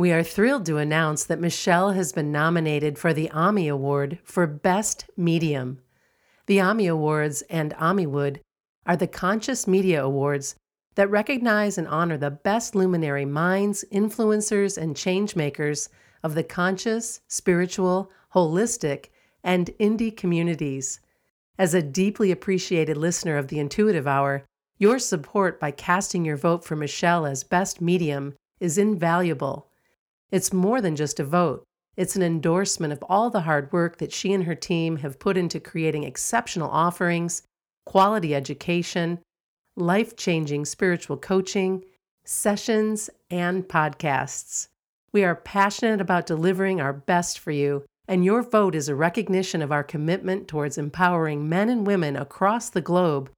We are thrilled to announce that Michelle has been nominated for the Ommie Award for Best Medium. The Ommie Awards and Amiwood are the conscious media awards that recognize and honor the best luminary minds, influencers, and changemakers of the conscious, spiritual, holistic, and indie communities. As a deeply appreciated listener of the Intuitive Hour, your support by casting your vote for Michelle as Best Medium is invaluable. It's more than just a vote. It's an endorsement of all the hard work that she and her team have put into creating exceptional offerings, quality education, life changing spiritual coaching, sessions, and podcasts. We are passionate about delivering our best for you, and your vote is a recognition of our commitment towards empowering men and women across the globe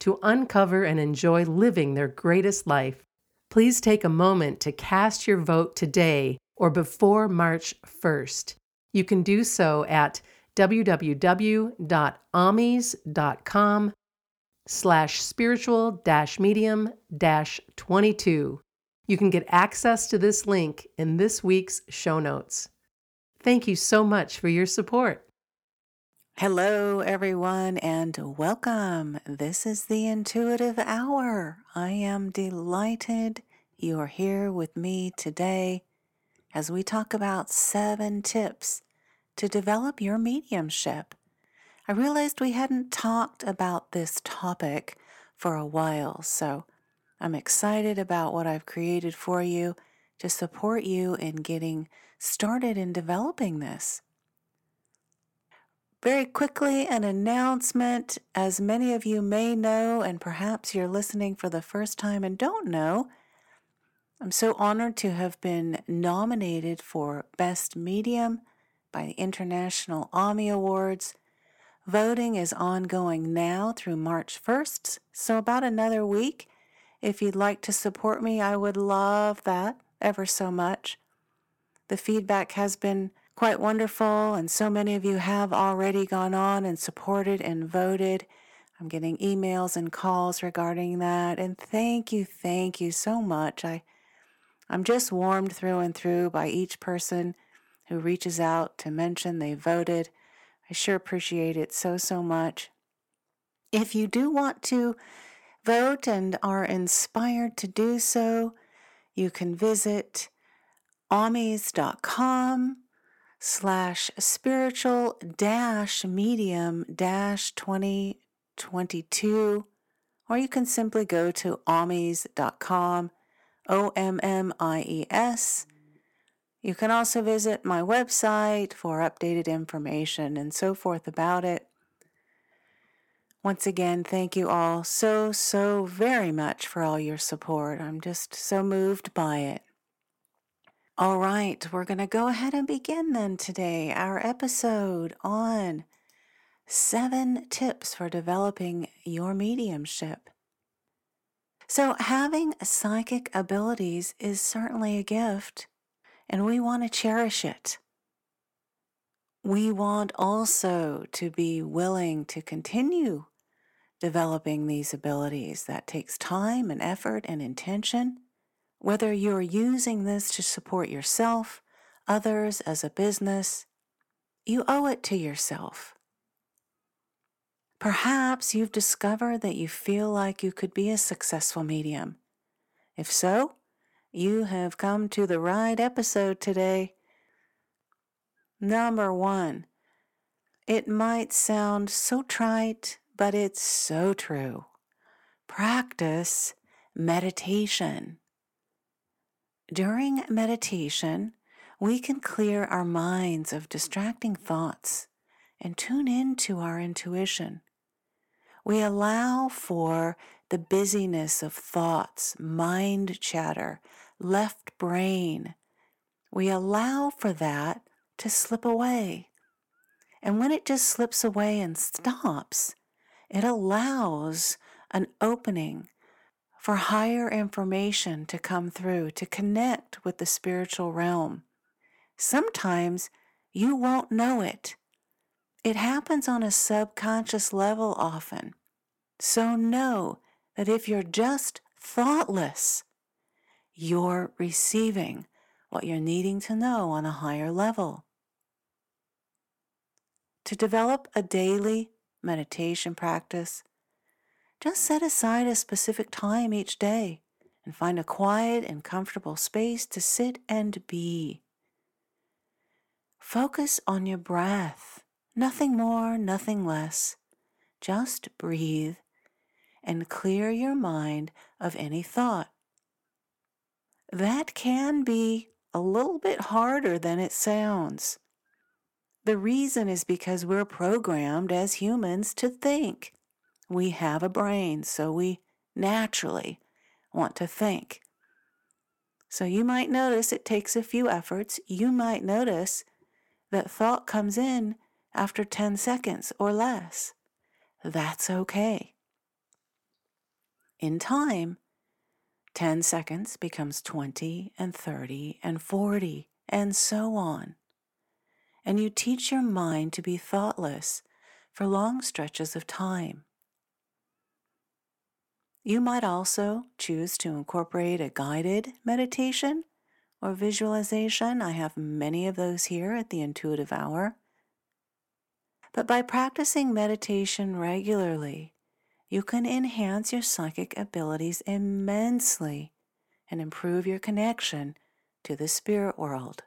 to uncover and enjoy living their greatest life. Please take a moment to cast your vote today or before March 1st. You can do so at www.ommies.com slash spiritual dash medium dash 22. You can get access to this link in this week's show notes. Thank you so much for your support. Hello, everyone, and welcome. This is the Intuitive Hour. I am delighted you are here with me today as we talk about seven tips to develop your mediumship. I realized we hadn't talked about this topic for a while, so I'm excited about what I've created for you to support you in getting started in developing this. Very quickly, an announcement. As many of you may know, and perhaps you're listening for the first time and don't know, I'm so honored to have been nominated for Best Medium by the International Ommie Awards. Voting is ongoing now through March 1st, so about another week. If you'd like to support me, I would love that ever so much. The feedback has been quite wonderful, and so many of you have already gone on and supported and voted. I'm getting emails and calls regarding that, and thank you, thank you so much. I, I'm just warmed through and through by each person who reaches out to mention they voted. I sure appreciate it so, so much. If you do want to vote and are inspired to do so, you can visit ommies.com slash spiritual dash medium dash 2022 or you can simply go to ommies.com o-m-m-i-e-s you can also visit my website for updated information and so forth about it once again, thank you all so, so very much for all your support. I'm just so moved by it. All right, we're going to go ahead and begin then today our episode on seven tips for developing your mediumship. So, having psychic abilities is certainly a gift, and we want to cherish it. We want also to be willing to continue developing these abilities. That takes time and effort and intention. Whether you're using this to support yourself, others, as a business, you owe it to yourself. Perhaps you've discovered that you feel like you could be a successful medium. If so, you have come to the right episode today. Number one, it might sound so trite, but it's so true. Practice meditation. During meditation, we can clear our minds of distracting thoughts and tune into our intuition. We allow for the busyness of thoughts, mind chatter, left brain. We allow for that to slip away. And when it just slips away and stops, it allows an opening for higher information to come through, to connect with the spiritual realm. Sometimes you won't know it. It happens on a subconscious level often. So know that if you're just thoughtless, you're receiving what you're needing to know on a higher level. To develop a daily meditation practice, just set aside a specific time each day and find a quiet and comfortable space to sit and be. Focus on your breath, nothing more, nothing less. Just breathe and clear your mind of any thought. That can be a little bit harder than it sounds. The reason is because we're programmed as humans to think. We have a brain, so we naturally want to think. So you might notice it takes a few efforts. You might notice that thought comes in after 10 seconds or less. That's okay. In time, 10 seconds becomes 20 and 30 and 40 and so on. And you teach your mind to be thoughtless for long stretches of time. You might also choose to incorporate a guided meditation or visualization. I have many of those here at the Intuitive Hour. But by practicing meditation regularly, you can enhance your psychic abilities immensely and improve your connection to the spirit world.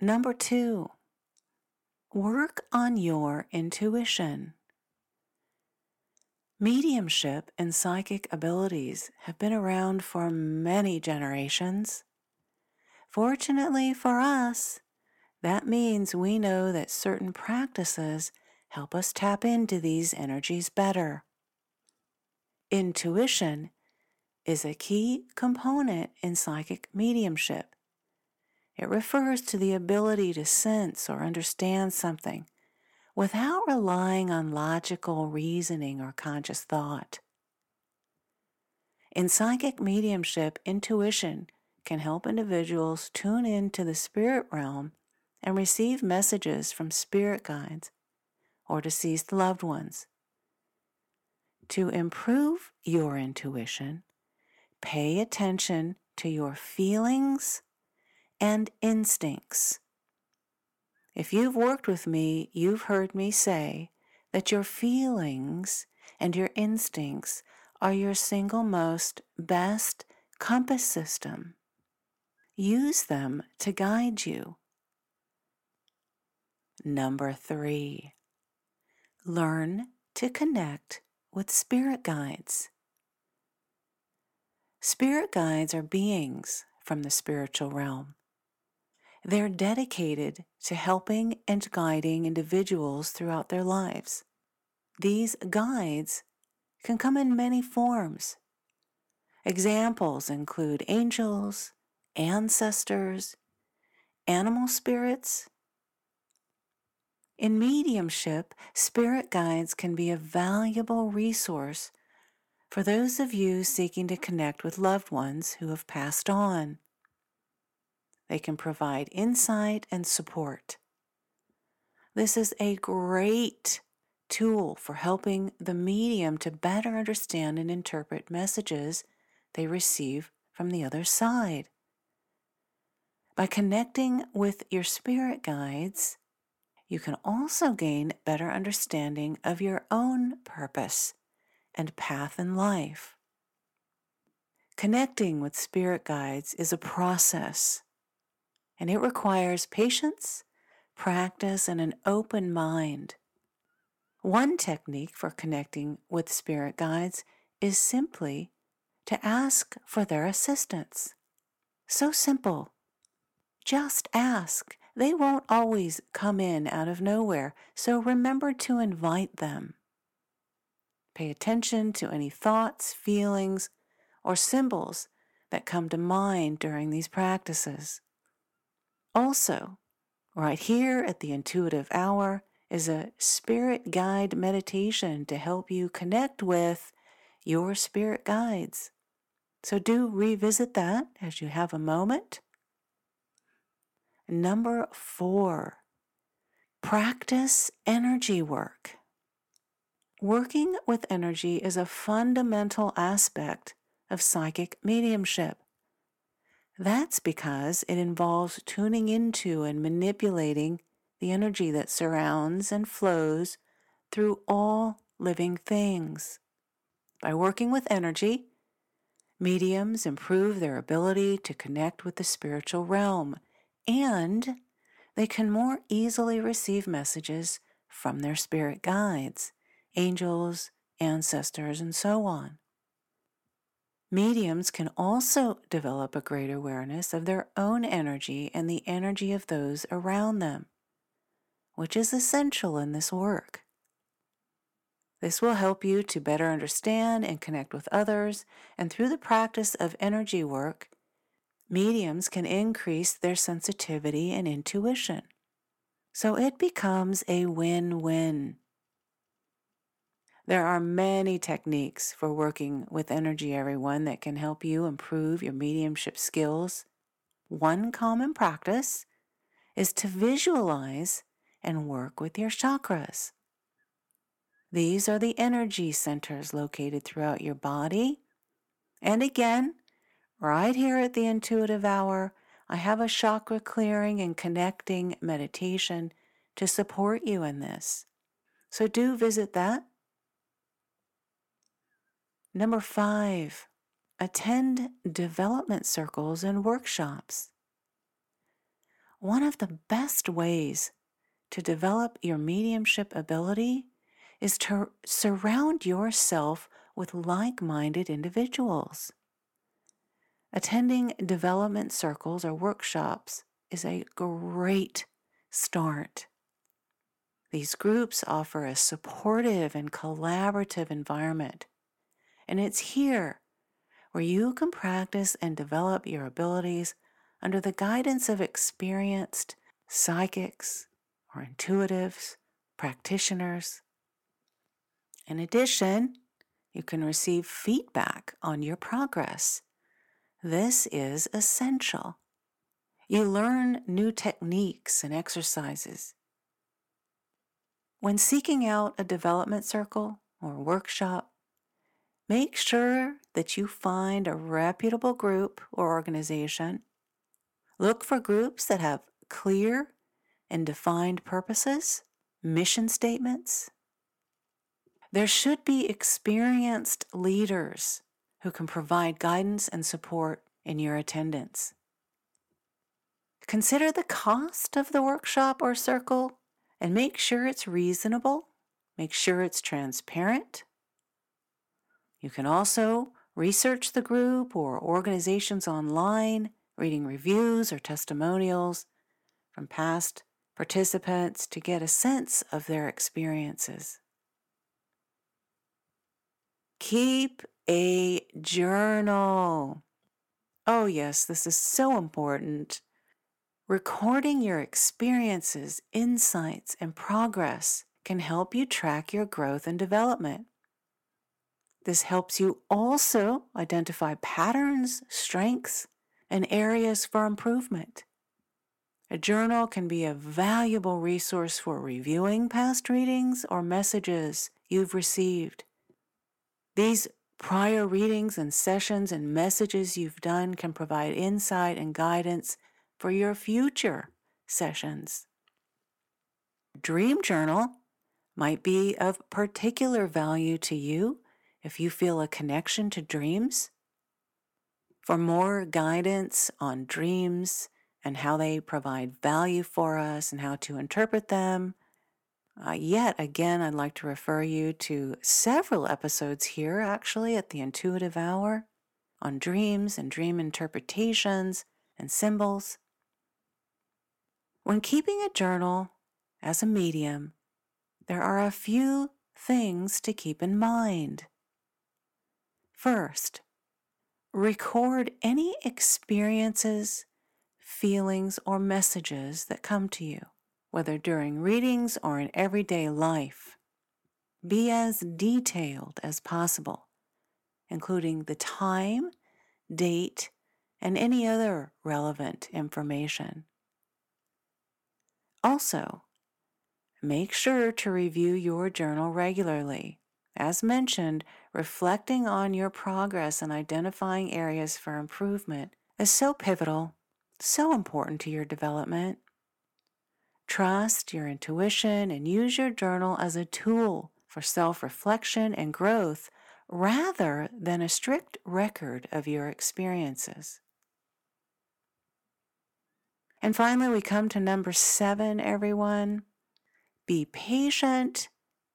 Number two, work on your intuition. Mediumship and psychic abilities have been around for many generations. Fortunately for us, that means we know that certain practices help us tap into these energies better. Intuition is a key component in psychic mediumship. It refers to the ability to sense or understand something without relying on logical reasoning or conscious thought. In psychic mediumship, intuition can help individuals tune into the spirit realm and receive messages from spirit guides or deceased loved ones. To improve your intuition, pay attention to your feelings and instincts. If you've worked with me, you've heard me say that your feelings and your instincts are your single most best compass system. Use them to guide you. Number three, Learn to connect with spirit guides. Spirit guides are beings from the spiritual realm. They're dedicated to helping and guiding individuals throughout their lives. These guides can come in many forms. Examples include angels, ancestors, animal spirits, in mediumship, spirit guides can be a valuable resource for those of you seeking to connect with loved ones who have passed on. They can provide insight and support. This is a great tool for helping the medium to better understand and interpret messages they receive from the other side. By connecting with your spirit guides, you can also gain better understanding of your own purpose and path in life. Connecting with spirit guides is a process, and it requires patience, practice, and an open mind. One technique for connecting with spirit guides is simply to ask for their assistance. So simple. Just ask they won't always come in out of nowhere, so remember to invite them. Pay attention to any thoughts, feelings, or symbols that come to mind during these practices. Also, right here at the intuitive hour is a spirit guide meditation to help you connect with your spirit guides. So do revisit that as you have a moment. Number four, practice energy work. Working with energy is a fundamental aspect of psychic mediumship. That's because it involves tuning into and manipulating the energy that surrounds and flows through all living things. By working with energy, mediums improve their ability to connect with the spiritual realm and they can more easily receive messages from their spirit guides, angels, ancestors, and so on. Mediums can also develop a great awareness of their own energy and the energy of those around them, which is essential in this work. This will help you to better understand and connect with others, and through the practice of energy work, mediums can increase their sensitivity and intuition. So it becomes a win win. There are many techniques for working with energy, everyone, that can help you improve your mediumship skills. One common practice is to visualize and work with your chakras. These are the energy centers located throughout your body. And again, right here at the intuitive hour, I have a chakra clearing and connecting meditation to support you in this. So do visit that. Number five, attend development circles and workshops. One of the best ways to develop your mediumship ability is to surround yourself with like minded individuals. Attending development circles or workshops is a great start. These groups offer a supportive and collaborative environment, and it's here where you can practice and develop your abilities under the guidance of experienced psychics or intuitives, practitioners, in addition, you can receive feedback on your progress. This is essential. You learn new techniques and exercises. When seeking out a development circle or workshop, make sure that you find a reputable group or organization. Look for groups that have clear and defined purposes, mission statements, there should be experienced leaders who can provide guidance and support in your attendance. Consider the cost of the workshop or circle and make sure it's reasonable. Make sure it's transparent. You can also research the group or organizations online, reading reviews or testimonials from past participants to get a sense of their experiences. Keep a journal. Oh, yes, this is so important. Recording your experiences, insights, and progress can help you track your growth and development. This helps you also identify patterns, strengths, and areas for improvement. A journal can be a valuable resource for reviewing past readings or messages you've received these prior readings and sessions and messages you've done can provide insight and guidance for your future sessions. Dream Journal might be of particular value to you if you feel a connection to dreams. For more guidance on dreams and how they provide value for us and how to interpret them, uh, yet again, I'd like to refer you to several episodes here, actually, at the Intuitive Hour on dreams and dream interpretations and symbols. When keeping a journal as a medium, there are a few things to keep in mind. First, record any experiences, feelings, or messages that come to you, whether during readings or in everyday life. Be as detailed as possible, including the time, date, and any other relevant information. Also, make sure to review your journal regularly. As mentioned, reflecting on your progress and identifying areas for improvement is so pivotal, so important to your development. Trust your intuition and use your journal as a tool for self reflection and growth rather than a strict record of your experiences. And finally, we come to number seven, everyone. Be patient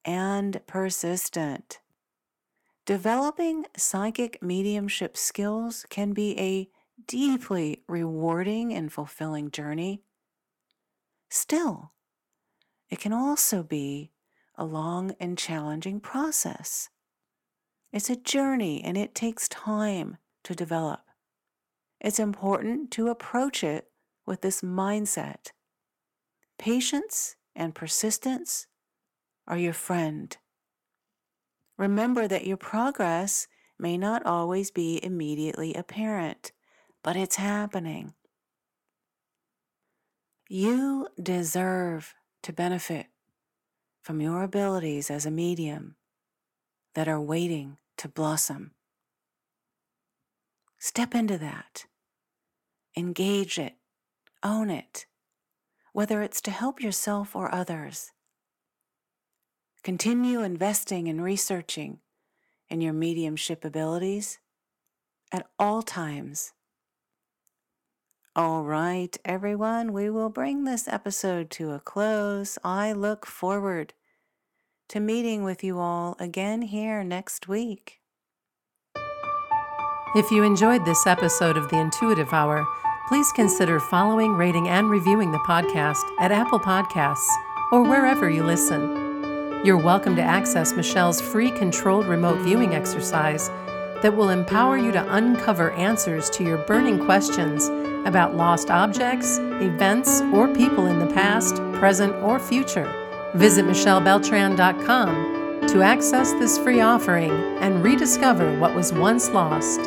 and persistent. Developing psychic mediumship skills can be a deeply rewarding and fulfilling journey. Still, it can also be a long and challenging process. It's a journey and it takes time to develop. It's important to approach it with this mindset. Patience and persistence are your friend. Remember that your progress may not always be immediately apparent, but it's happening. You deserve to benefit from your abilities as a medium that are waiting to blossom. Step into that. Engage it. Own it. Whether it's to help yourself or others. Continue investing and researching in your mediumship abilities at all times. All right, everyone, we will bring this episode to a close. I look forward to meeting with you all again here next week. If you enjoyed this episode of the Intuitive Hour, please consider following, rating, and reviewing the podcast at Apple Podcasts or wherever you listen. You're welcome to access Michelle's free controlled remote viewing exercise that will empower you to uncover answers to your burning questions about lost objects, events, or people in the past, present, or future. Visit michellebeltran.com to access this free offering and rediscover what was once lost.